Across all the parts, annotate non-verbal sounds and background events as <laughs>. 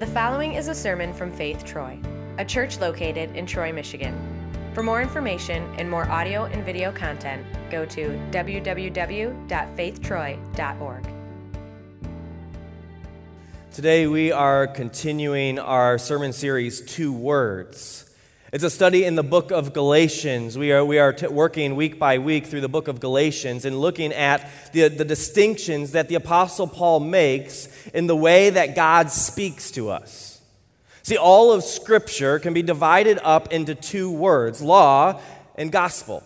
The following is a sermon from Faith Troy, a church located in Troy, Michigan. For more information and more audio and video content, go to www.faithtroy.org. Today we are continuing our sermon series, Two Words. It's a study in the book of Galatians. We are, we are t- working week by week through the book of Galatians and looking at the, the distinctions that the Apostle Paul makes in the way that God speaks to us. See, all of Scripture can be divided up into two words law and gospel.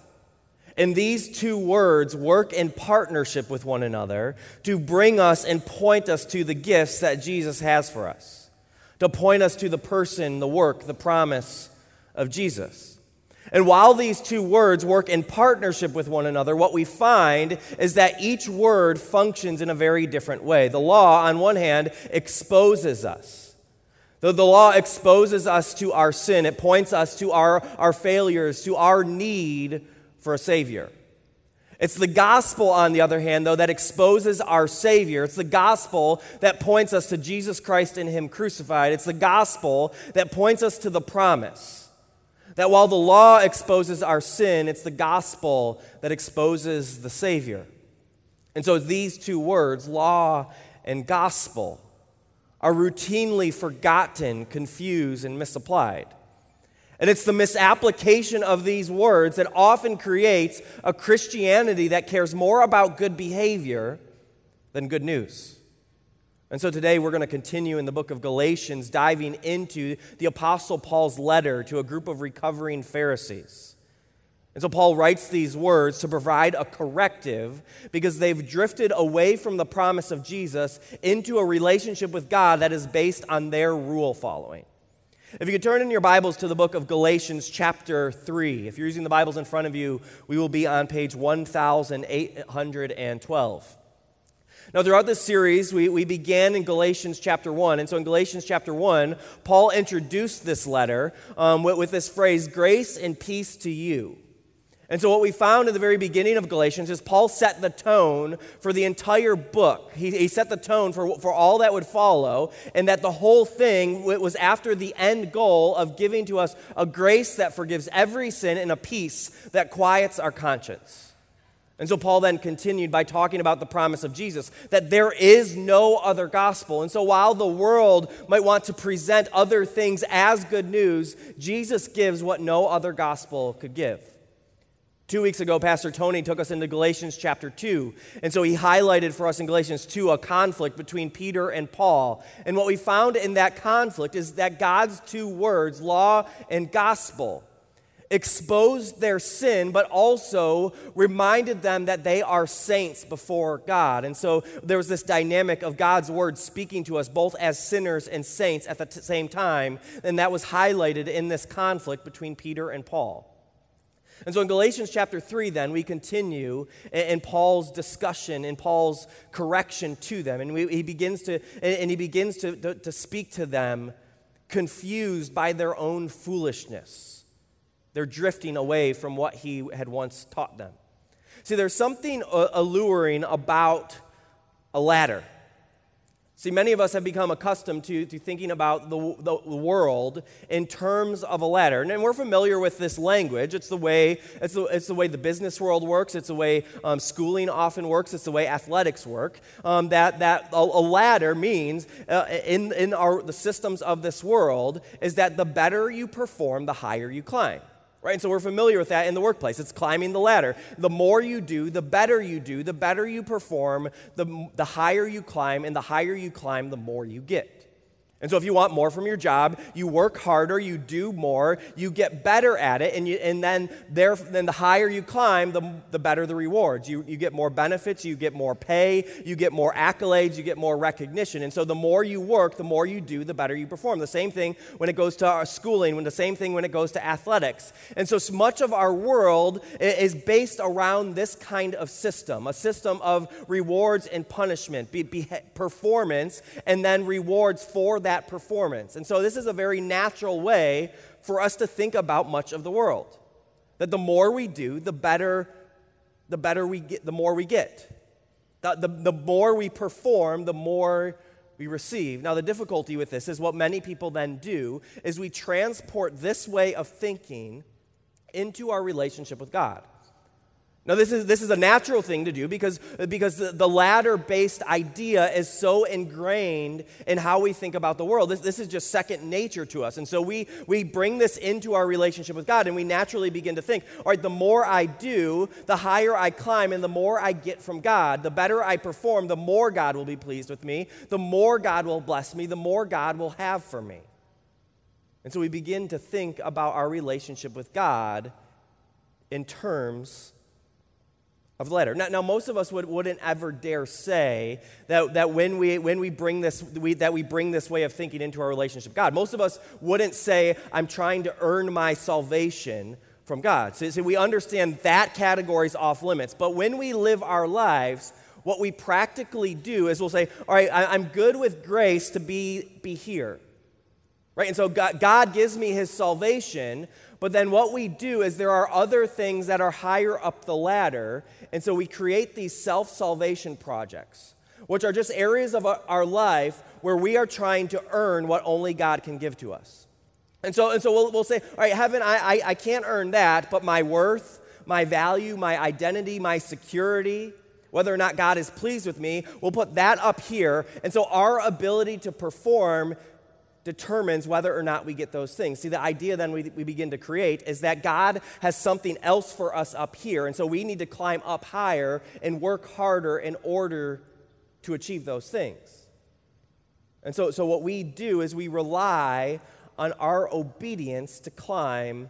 And these two words work in partnership with one another to bring us and point us to the gifts that Jesus has for us, to point us to the person, the work, the promise, of Jesus. And while these two words work in partnership with one another, what we find is that each word functions in a very different way. The law, on one hand, exposes us. Though the law exposes us to our sin, it points us to our, our failures, to our need for a Savior. It's the gospel, on the other hand, though, that exposes our Savior. It's the gospel that points us to Jesus Christ and Him crucified. It's the gospel that points us to the promise that while the law exposes our sin, it's the gospel that exposes the Savior. And so these two words, law and gospel, are routinely forgotten, confused, and misapplied. And it's the misapplication of these words that often creates a Christianity that cares more about good behavior than good news. And so today we're going to continue in the book of Galatians, diving into the Apostle Paul's letter to a group of recovering Pharisees. And so Paul writes these words to provide a corrective because they've drifted away from the promise of Jesus into a relationship with God that is based on their rule following. If you could turn in your Bibles to the book of Galatians, chapter 3. If you're using the Bibles in front of you, we will be on page 1812. Now, throughout this series, we, we began in Galatians chapter 1. And so in Galatians chapter 1, Paul introduced this letter um, with, with this phrase, grace and peace to you. And so, what we found in the very beginning of Galatians is Paul set the tone for the entire book. He, he, set the tone for, for all that would follow, and that the whole thing was after the end goal of giving to us a grace that forgives every sin and a peace that quiets our conscience. And so Paul then continued by talking about the promise of Jesus that there is no other gospel. And so while the world might want to present other things as good news, Jesus gives what no other gospel could give. Two weeks ago, Pastor Tony took us into Galatians chapter 2. And so he highlighted for us in Galatians 2 a conflict between Peter and Paul. And what we found in that conflict is that God's two words, law and gospel, exposed their sin, but also reminded them that they are saints before God. And so there was this dynamic of God's word speaking to us both as sinners and saints at the t- same time, and that was highlighted in this conflict between Peter and Paul. And so in Galatians chapter 3, then, we continue in, Paul's discussion, in Paul's correction to them. And we, he begins, to, and he begins to, to, to speak to them confused by their own foolishness. They're drifting away from what he had once taught them. See, there's something alluring about a ladder. See, many of us have become accustomed to, to thinking about the, the, world in terms of a ladder. And we're familiar with this language. It's the way, it's the, it's the, way the business world works, it's the way um, schooling often works, it's the way athletics work. Um, that that a, a, ladder means, uh, in, in our, the systems of this world, is that the better you perform, the higher you climb. Right? So we're familiar with that in the workplace. It's climbing the ladder. The more you do, the better you do, the better you perform, the, the higher you climb, and the higher you climb, the more you get. And so, if you want more from your job, you work harder, you do more, you get better at it, and, you, and then, there, then the higher you climb, the, the better the rewards. You, you get more benefits, you get more pay, you get more accolades, you get more recognition. And so, the more you work, the more you do, the better you perform. The same thing when it goes to our schooling, when the same thing when it goes to athletics. And so, so much of our world is based around this kind of system a system of rewards and punishment, be, be, performance, and then rewards for that that performance. And so, this is a very natural way for us to think about much of the world. That the more we do, the better, the better we get, the more we get. The, the, the more we perform, the more we receive. Now, the difficulty with this is what many people then do is we transport this way of thinking into our relationship with God. Now, this is, this is a natural thing to do because, because the, ladder based idea is so ingrained in how we think about the world. This, this is just second nature to us. And so we, we bring this into our relationship with God and we naturally begin to think, all right, the more I do, the higher I climb and the more I get from God. The better I perform, the more God will be pleased with me, the more God will bless me, the more God will have for me. And so we begin to think about our relationship with God in terms of the letter. Now, now most of us would, wouldn't ever dare say that, that when, we, when we bring this, we, that we bring this way of thinking into our relationship God. Most of us wouldn't say, I'm trying to earn my salvation from God. So, so we understand that category is off limits. But when we live our lives, what we practically do is we'll say, all right, I, I'm good with grace to be, be here. Right? And so God, God gives me his salvation, but then what we do is there are other things that are higher up the ladder. And so we create these self salvation projects, which are just areas of our life where we are trying to earn what only God can give to us. And so, and so we'll, we'll say, all right, heaven, I, I, I can't earn that, but my worth, my value, my identity, my security, whether or not God is pleased with me, we'll put that up here. And so our ability to perform determines whether or not we get those things. See, the idea then we, we begin to create is that God has something else for us up here. And so we need to climb up higher and work harder in order to achieve those things. And so, so what we do is we rely on our obedience to climb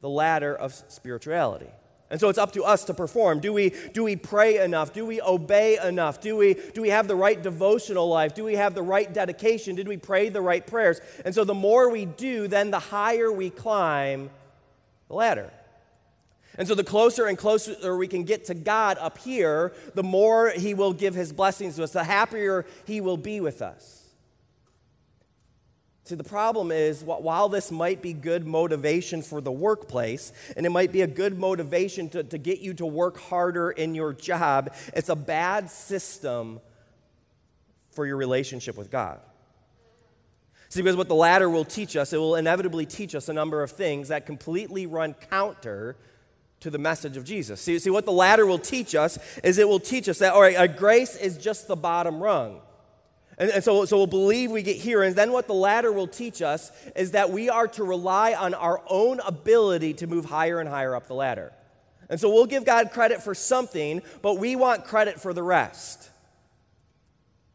the ladder of spirituality. And so it's up to us to perform. Do we, do we pray enough? Do we obey enough? Do we, do we have the right devotional life? Do we have the right dedication? Did we pray the right prayers? And so the more we do, then the higher we climb the ladder. And so the closer and closer we can get to God up here, the more He will give His blessings to us, the happier He will be with us. See, the problem is while this might be good motivation for the workplace, and it might be a good motivation to, to get you to work harder in your job, it's a bad system for your relationship with God. See, because what the ladder will teach us, it will inevitably teach us a number of things that completely run counter to the message of Jesus. See, see what the ladder will teach us is it will teach us that, all right, grace is just the bottom rung. And, and, so, so we'll believe we get here. And then what the ladder will teach us is that we are to rely on our own ability to move higher and higher up the ladder. And so we'll give God credit for something, but we want credit for the rest.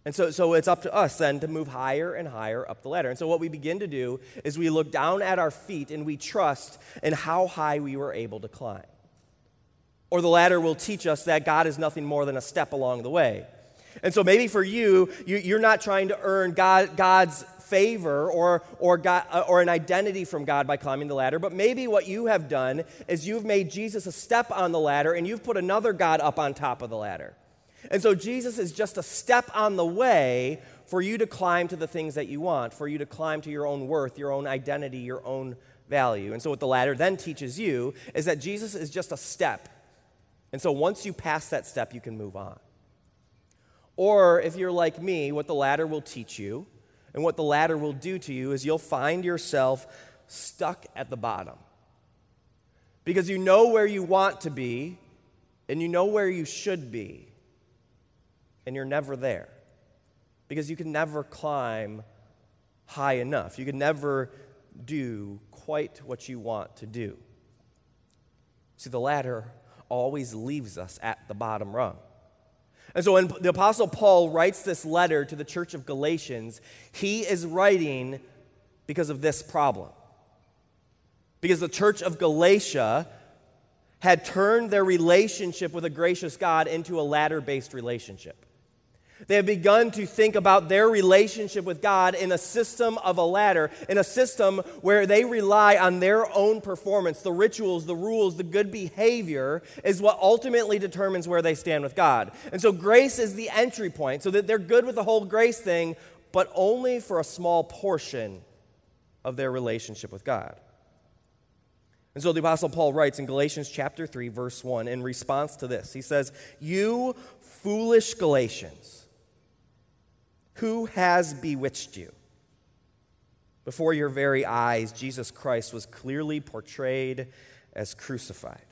And so, so it's up to us then to move higher and higher up the ladder. And so what we begin to do is we look down at our feet and we trust in how high we were able to climb. Or the ladder will teach us that God is nothing more than a step along the way. And so maybe for you, you are not trying to earn God, God's favor or, or, God, uh, or an identity from God by climbing the ladder, but maybe what you have done is you've made Jesus a step on the ladder and you've put another God up on top of the ladder. And so Jesus is just a step on the way for you to climb to the things that you want, for you to climb to your own worth, your own identity, your own value. And so what the ladder then teaches you is that Jesus is just a step. And so once you pass that step, you can move on. Or if you're like me, what the ladder will teach you and what the ladder will do to you is you'll find yourself stuck at the bottom. Because you know where you want to be and you know where you should be, and you're never there. Because you can never climb high enough. You can never do quite what you want to do. See, the ladder always leaves us at the bottom rung. And so when the Apostle Paul writes this letter to the church of Galatians, he is writing because of this problem. Because the church of Galatia had turned their relationship with a gracious God into a ladder based relationship. They have begun to think about their relationship with God in a system of a ladder, in a system where they rely on their own performance. The rituals, the rules, the good behavior is what ultimately determines where they stand with God. And so grace is the entry point, so that they're good with the whole grace thing, but only for a small portion of their relationship with God. And so the Apostle Paul writes in Galatians chapter 3, verse 1, in response to this, he says, You foolish Galatians. Who has bewitched you? Before your very eyes, Jesus Christ was clearly portrayed as crucified.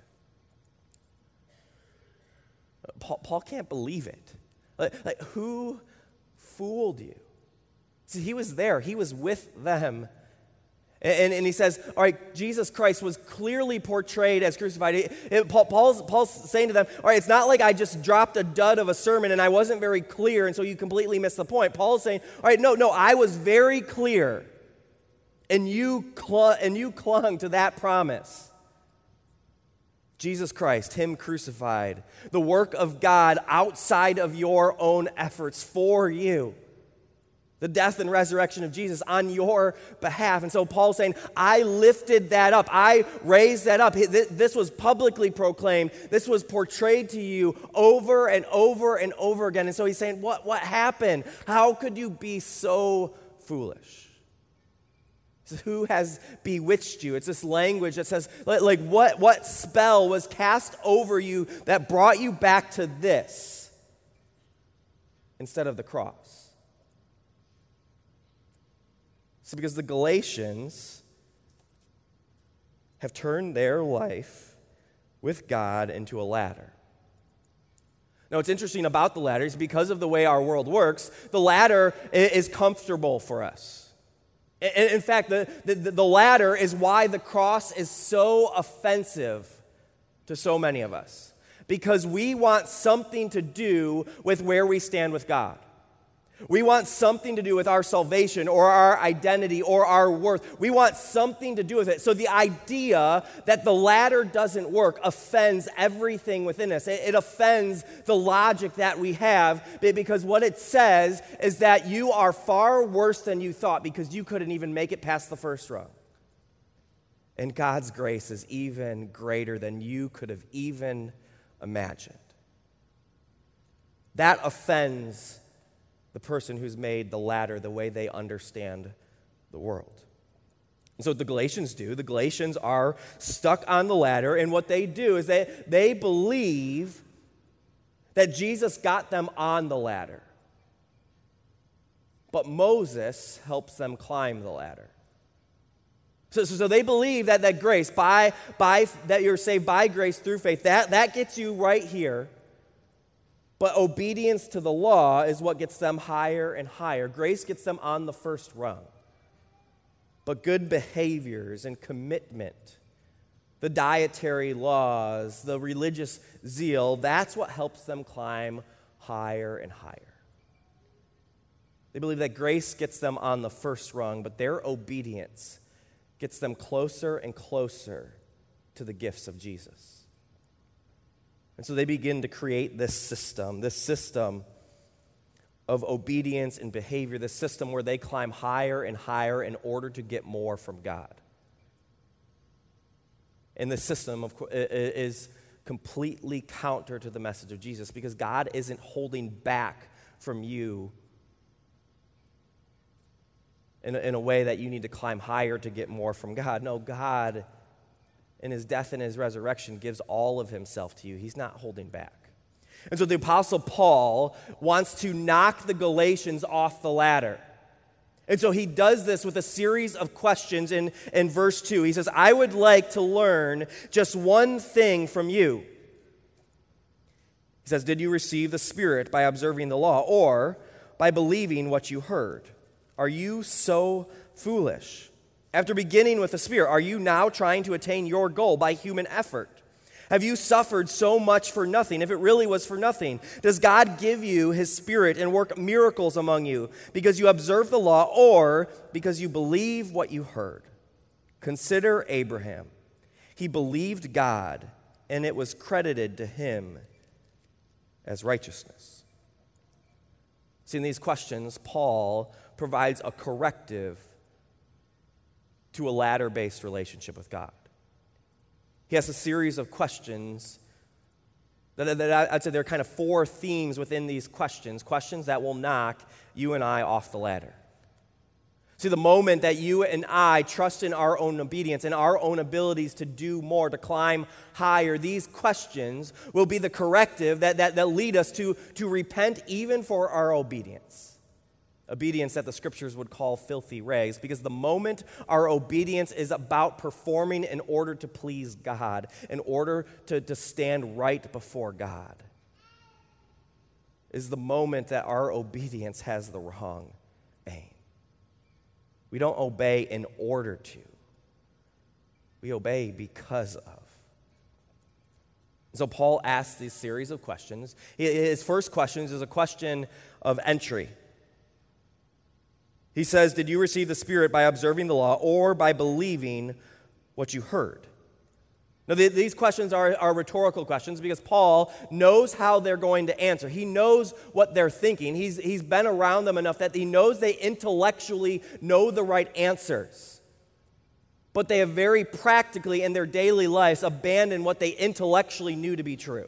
Paul, Paul can't believe it. Like, like, who fooled you? See, he was there, he was with them. And, and, he says, All right, Jesus Christ was clearly portrayed as crucified. It, it, Paul, Paul's, Paul's saying to them, All right, it's not like I just dropped a dud of a sermon and I wasn't very clear, and so you completely missed the point. Paul's saying, All right, no, no, I was very clear, and you, clung, and you clung to that promise. Jesus Christ, Him crucified, the work of God outside of your own efforts for you. The death and resurrection of Jesus on your behalf. And so Paul's saying, I lifted that up. I raised that up. This was publicly proclaimed. This was portrayed to you over and over and over again. And so he's saying, What, what happened? How could you be so foolish? who has bewitched you. It's this language that says, like, what, what spell was cast over you that brought you back to this instead of the cross? So, because the Galatians have turned their life with God into a ladder. Now, what's interesting about the ladder is because of the way our world works, the ladder is comfortable for us. In fact, the, the, the ladder is why the cross is so offensive to so many of us. Because we want something to do with where we stand with God. We want something to do with our salvation or our identity or our worth. We want something to do with it. So the idea that the ladder doesn't work offends everything within us. It, offends the logic that we have because what it says is that you are far worse than you thought because you couldn't even make it past the first rung. And God's grace is even greater than you could have even imagined. That offends the person who's made the ladder the way they understand the world. And so, the Galatians do, the Galatians are stuck on the ladder, and what they do is they, they believe that Jesus got them on the ladder. But Moses helps them climb the ladder. So, so, so, they believe that, that grace, by, by, that you're saved by grace through faith, that, that gets you right here. But obedience to the law is what gets them higher and higher. Grace gets them on the first rung. But good behaviors and commitment, the dietary laws, the religious zeal, that's what helps them climb higher and higher. They believe that grace gets them on the first rung, but their obedience gets them closer and closer to the gifts of Jesus. And so they begin to create this system, this system of obedience and behavior, this system where they climb higher and higher in order to get more from God. And the system of, is completely counter to the message of Jesus because God isn't holding back from you in a, in a way that you need to climb higher to get more from God. No, God in his death and his resurrection gives all of himself to you. He's not holding back. And so the Apostle Paul wants to knock the Galatians off the ladder. And so he does this with a series of questions in, in verse 2. He says, I would like to learn just one thing from you. He says, Did you receive the Spirit by observing the law or by believing what you heard? Are you so foolish? After beginning with the Spirit, are you now trying to attain your goal by human effort? Have you suffered so much for nothing? If it really was for nothing, does God give you His Spirit and work miracles among you because you observe the law or because you believe what you heard? Consider Abraham. He believed God, and it was credited to him as righteousness. See, in these questions, Paul provides a corrective to a ladder based relationship with God. He has a series of questions that, that I'd say there are kind of four themes within these questions, questions that will knock you and I off the ladder. See, the moment that you and I trust in our own obedience and our own abilities to do more, to climb higher, these questions will be the corrective that, that, that lead us to, to repent even for our obedience. Obedience that the scriptures would call filthy rags, because the moment our obedience is about performing in order to please God, in order to, to stand right before God, is the moment that our obedience has the wrong aim. We don't obey in order to, we obey because of. So Paul asks this series of questions. His first question is a question of entry. He says, Did you receive the Spirit by observing the law or by believing what you heard? Now, these questions are, are rhetorical questions because Paul knows how they're going to answer. He knows what they're thinking. He's, he's been around them enough that he knows they intellectually know the right answers. But they have very practically in their daily lives abandoned what they intellectually knew to be true.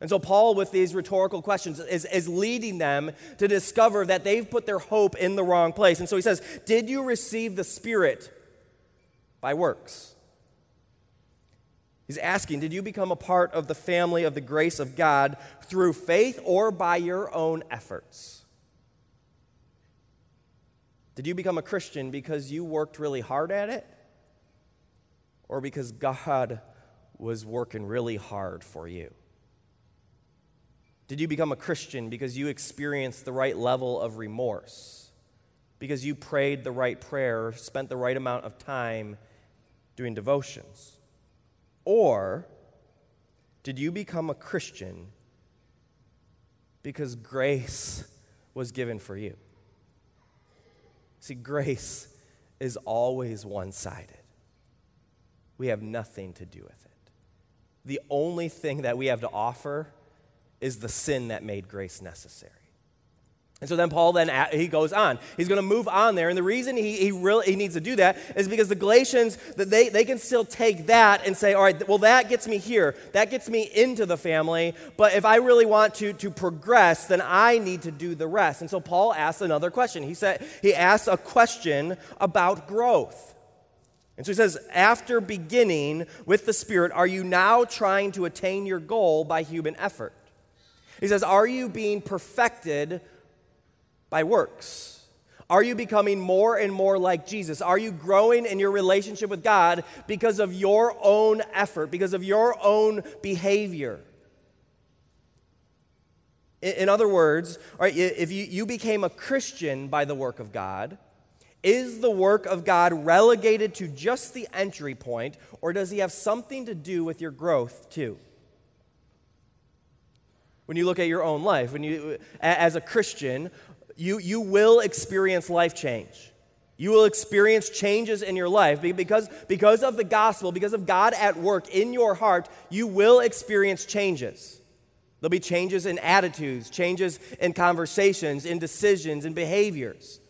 And so, Paul, with these rhetorical questions, is, is leading them to discover that they've put their hope in the wrong place. And so he says, Did you receive the Spirit by works? He's asking, Did you become a part of the family of the grace of God through faith or by your own efforts? Did you become a Christian because you worked really hard at it? Or because God was working really hard for you? Did you become a Christian because you experienced the right level of remorse? Because you prayed the right prayer, spent the right amount of time doing devotions? Or did you become a Christian because grace was given for you? See, grace is always one sided. We have nothing to do with it. The only thing that we have to offer is the sin that made grace necessary. And so then Paul then he goes on. He's going to move on there, and the reason he, he really he needs to do that is because the Galatians that they, they can still take that and say, all right, well that gets me here, that gets me into the family. But if I really want to to progress, then I need to do the rest. And so Paul asks another question. He said he asks a question about growth. And so he says, after beginning with the Spirit, are you now trying to attain your goal by human effort? He says, Are you being perfected by works? Are you becoming more and more like Jesus? Are you growing in your relationship with God because of your own effort, because of your own behavior? In other words, if you became a Christian by the work of God, is the work of God relegated to just the entry point, or does he have something to do with your growth too? When you look at your own life, when you, as a Christian, you, you will experience life change. You will experience changes in your life because, because of the gospel, because of God at work in your heart, you will experience changes. There'll be changes in attitudes, changes in conversations, in decisions, in behaviors.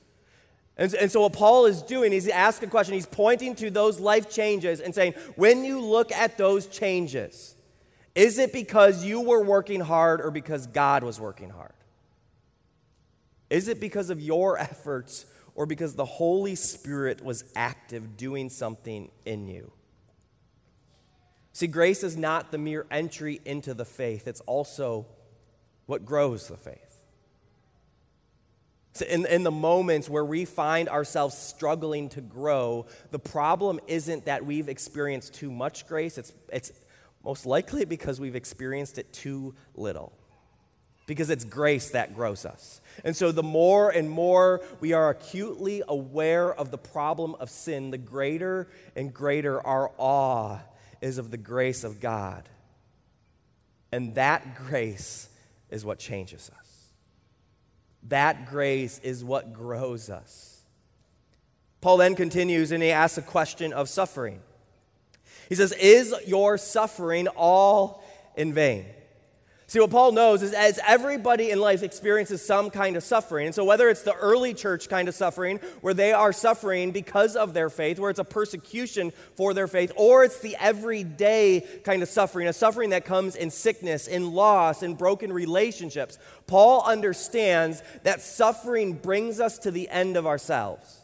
And, and so, what Paul is doing, he's asking a question, he's pointing to those life changes and saying, when you look at those changes, is it because you were working hard or because God was working hard? Is it because of your <laughs> efforts or because the Holy Spirit was active doing something in you? See, grace is not the mere entry into the faith, it's also what grows the faith. So in, in the moments where we find ourselves struggling to grow, the problem isn't that we've experienced too much grace, it's, it's most likely because we've experienced it too little. Because it's grace that grows us. And so, the more and more we are acutely aware of the problem of sin, the greater and greater our awe is of the grace of God. And that grace is what changes us. That grace is what grows us. Paul then continues and he asks a question of suffering. He says, Is your suffering all in vain? See, what Paul knows is as everybody in life experiences some kind of suffering. And so, whether it's the early church kind of suffering, where they are suffering because of their faith, where it's a persecution for their faith, or it's the everyday kind of suffering, a suffering that comes in sickness, in loss, in broken relationships, Paul understands that suffering brings us to the end of ourselves.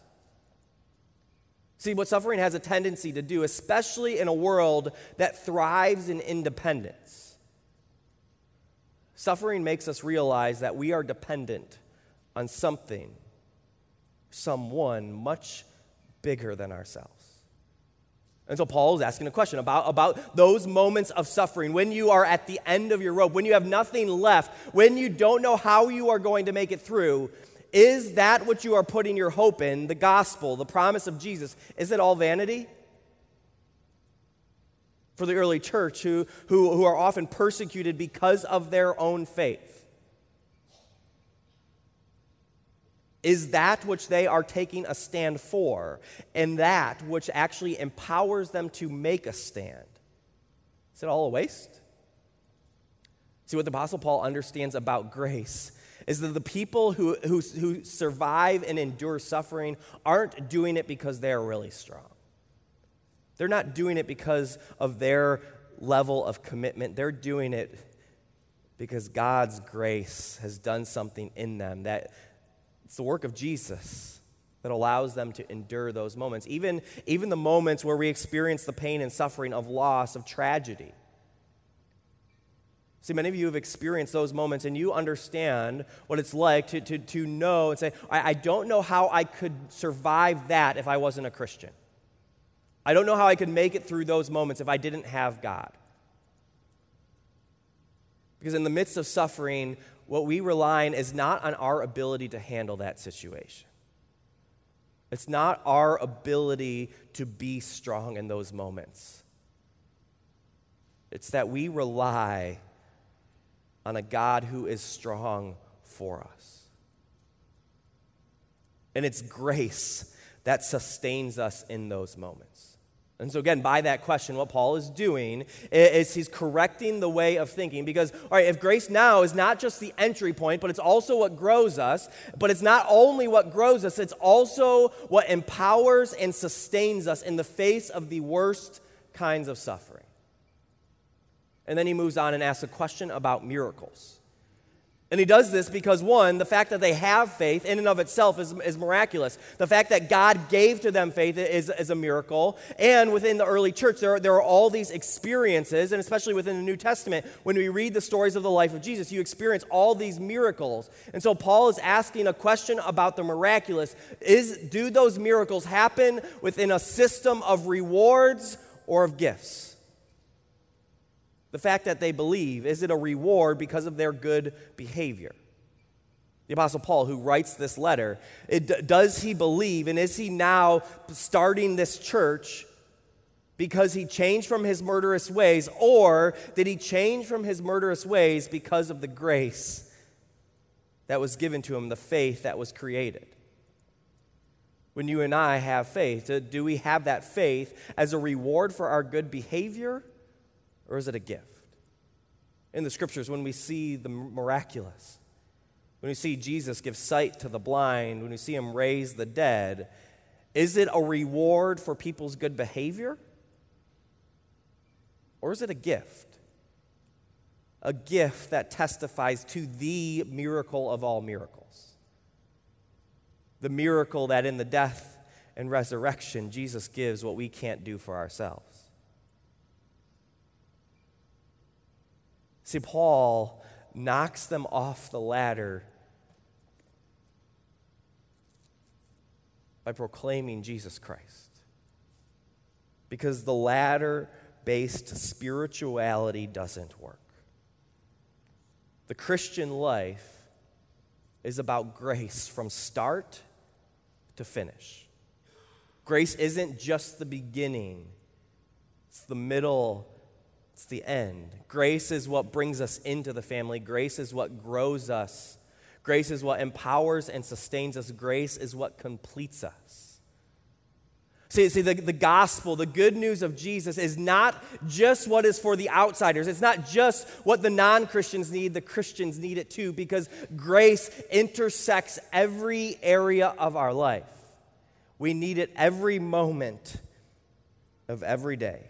See, what suffering has a tendency to do, especially in a world that thrives in independence, suffering makes us realize that we are dependent on something someone much bigger than ourselves. And so Paul is asking a question about, about those moments of suffering, when you are at the end of your rope, when you have nothing left, when you don't know how you are going to make it through. Is that what you are putting your hope in, the gospel, the promise of Jesus? Is it all vanity? For the early church, who, who, who are often persecuted because of their own faith. is that which they are taking a stand for, and that which actually empowers them to make a stand. Is it all a waste? See, what the Apostle Paul understands about grace is that the people who, who, who survive and endure suffering aren't doing it because they're really strong. They're not doing it because of their level of commitment. They're doing it because God's grace has done something in them that it's the work of Jesus that allows them to endure those moments, even, even the moments where we experience the pain and suffering of loss, of tragedy. See, many of you have experienced those moments and you understand what it's like to, to, to know and say, I, I don't know how I could survive that if I wasn't a Christian. I don't know how I could make it through those moments if I didn't have God. Because in the midst of suffering, what we rely on is not on our ability to handle that situation. It's not our ability to be strong in those moments. It's that we rely on a God who is strong for us. And it's grace that sustains us in those moments. And so, again, by that question, what Paul is doing is he's correcting the way of thinking because, all right, if grace now is not just the entry point, but it's also what grows us, but it's not only what grows us, it's also what empowers and sustains us in the face of the worst kinds of suffering. And then he moves on and asks a question about miracles. And he does this because, one, the fact that they have faith in and of itself is, is miraculous. The fact that God gave to them faith is, is a miracle. And within the early church, there are, there are all these experiences, and especially within the New Testament, when we read the stories of the life of Jesus, you experience all these miracles. And so Paul is asking a question about the miraculous is, Do those miracles happen within a system of rewards or of gifts? The fact that they believe, is it a reward because of their good behavior? The Apostle Paul, who writes this letter, it, does he believe and is he now starting this church because he changed from his murderous ways, or did he change from his murderous ways because of the grace that was given to him, the faith that was created? When you and I have faith, do we have that faith as a reward for our good behavior? Or is it a gift? In the scriptures, when we see the miraculous, when we see Jesus give sight to the blind, when we see him raise the dead, is it a reward for people's good behavior? Or is it a gift? A gift that testifies to the miracle of all miracles. The miracle that in the death and resurrection, Jesus gives what we can't do for ourselves. See, Paul knocks them off the ladder by proclaiming Jesus Christ. Because the ladder based spirituality doesn't work. The Christian life is about grace from start to finish. Grace isn't just the beginning, it's the middle it's the end. Grace is what brings us into the family, grace is what grows us, grace is what empowers and sustains us, grace is what completes us. See, see the, the gospel, the good news of Jesus is not just what is for the outsiders. It's not just what the non Christians need, the Christians need it too, because grace intersects every area of our life. We need it every moment of every day.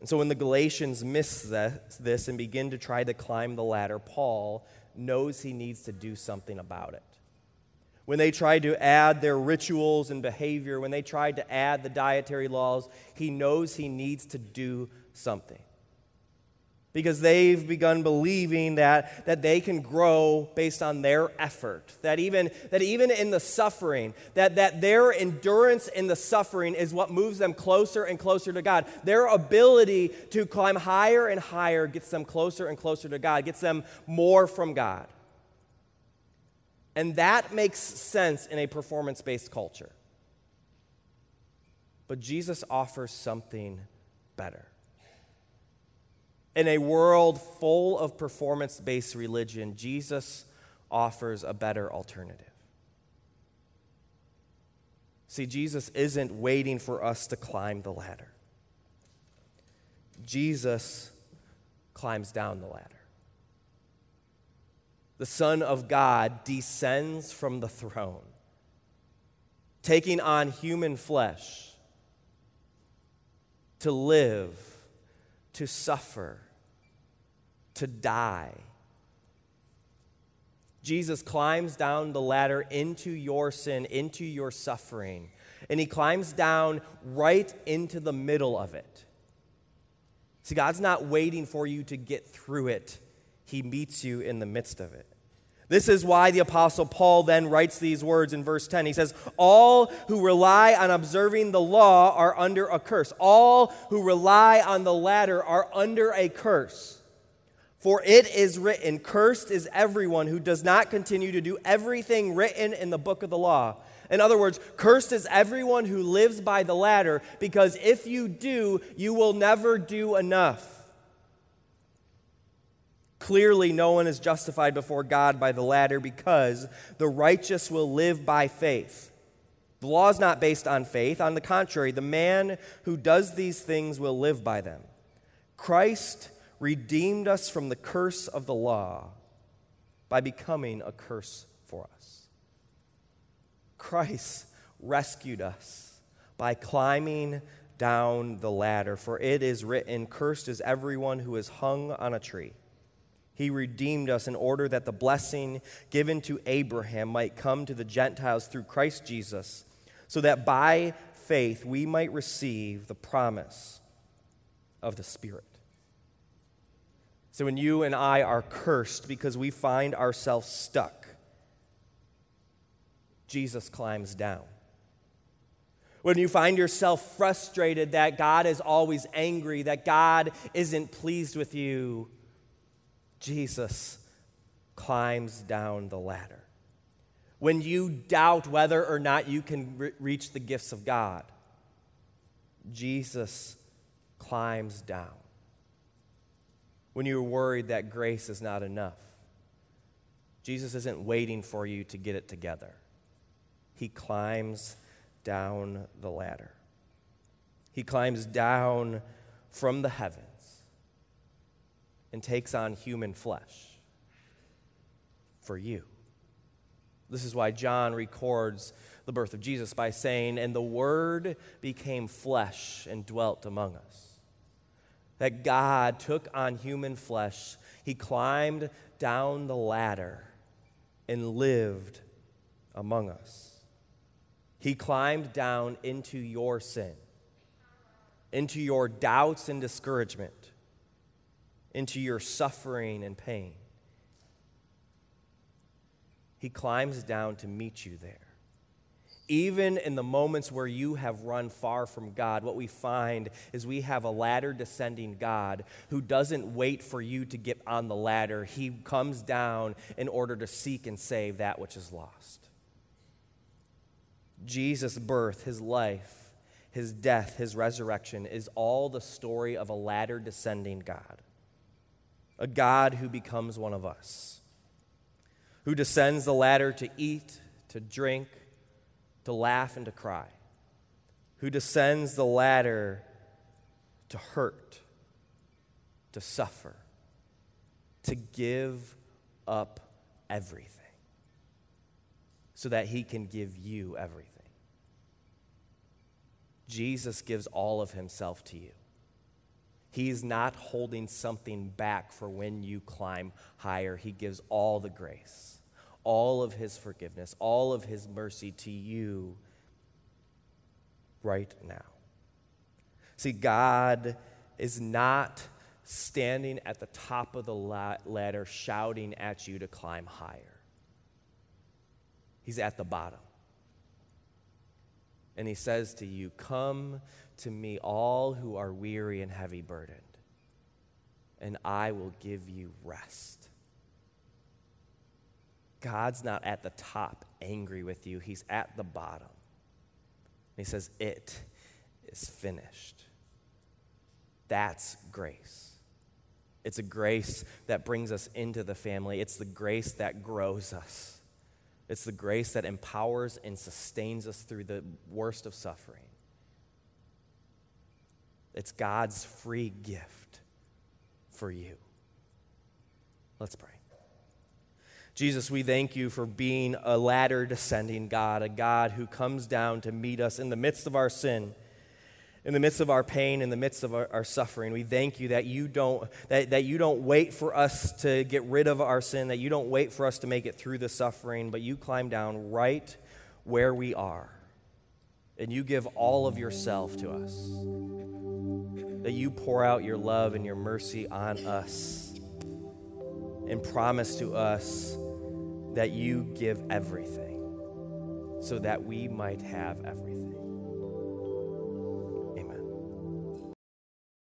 And so when the Galatians miss this and begin to try to climb the ladder, Paul knows he needs to do something about it. When they tried to add their rituals and behavior, when they tried to add the dietary laws, he knows he needs to do something. Because they've begun believing that, that they can grow based on their effort. That even, that even in the suffering that, that their endurance in the suffering is what moves them closer and closer to god. Their ability to climb higher and higher gets them closer and closer to god gets them more from god. And that makes sense in a performance-based culture. But jesus offers something better in a world full of performance based religion, Jesus offers a better alternative. See, Jesus isn't waiting for us to climb the ladder, Jesus climbs down the ladder. The Son of God descends from the throne, taking on human flesh to live to suffer, to die. Jesus climbs down the ladder into your sin, into your suffering, and he climbs down right into the middle of it. See, God's not waiting for you to get through it, he meets you in the midst of it. This is why the Apostle Paul then writes these words in verse 10. He says, All who rely on observing the law are under a curse. All who rely on the ladder are under a curse. For it is written, Cursed is everyone who does not continue to do everything written in the book of the law. In other words, cursed is everyone who lives by the ladder, because if you do, you will never do enough. Clearly, no one is justified before God by the ladder because the righteous will live by faith. The law is not based on faith. On the contrary, the man who does these things will live by them. Christ redeemed us from the curse of the law by becoming a curse for us. Christ rescued us by climbing down the ladder, for it is written, Cursed is everyone who is hung on a tree. He redeemed us in order that the blessing given to Abraham might come to the Gentiles through Christ Jesus, so that by faith we might receive the promise of the Spirit. So when you and I are cursed because we find ourselves stuck, Jesus climbs down. When you find yourself frustrated that God is always angry, that God isn't pleased with you, Jesus climbs down the ladder. When you doubt whether or not you can re- reach the gifts of God, Jesus climbs down. When you're worried that grace is not enough, Jesus isn't waiting for you to get it together. He climbs down the ladder. He climbs down from the heavens and takes on human flesh for you. This is why John records the birth of Jesus by saying, And the Word became flesh and dwelt among us. That God took on human flesh, He climbed down the ladder and lived among us. He climbed down into your sin, into your doubts and discouragement into your suffering and pain. He climbs down to meet you there. Even in the moments where you have run far from God, what we find is we have a ladder descending God who doesn't wait for you to get on the ladder. He comes down in order to seek and save that which is lost. Jesus' birth, his life, his death, his resurrection is all the story of a ladder descending God a God who becomes one of us, who descends the ladder to eat, to drink, to laugh, and to cry, who descends the ladder to hurt, to suffer, to give up everything so that he can give you everything. Jesus gives all of himself to you. He's not holding something back for when you climb higher. He gives all the grace, all of His forgiveness, all of His mercy to you right now. See, God is not standing at the top of the ladder, shouting at you to climb higher. He's at the bottom. And he says to you, Come to me, all who are weary and heavy burdened, and I will give you rest. God's not at the top angry with you, He's at the bottom. He says, It is finished. That's grace. It's a grace that brings us into the family, it's the grace that grows us. It's the grace that empowers and sustains us through the worst of suffering. It's God's free gift for you. Let's pray. Jesus, we thank you for being a ladder descending God, a God who comes down to meet us in the midst of our sin, in the midst of our pain, in the midst of our, our, suffering. We thank you that you, don't, that, that you don't wait for us to get rid of our sin, that you don't wait for us to make it through the suffering, but you climb down right where we are. And you give all of yourself to us. That you pour out your love and your mercy on us and promise to us that you give everything so that we might have everything.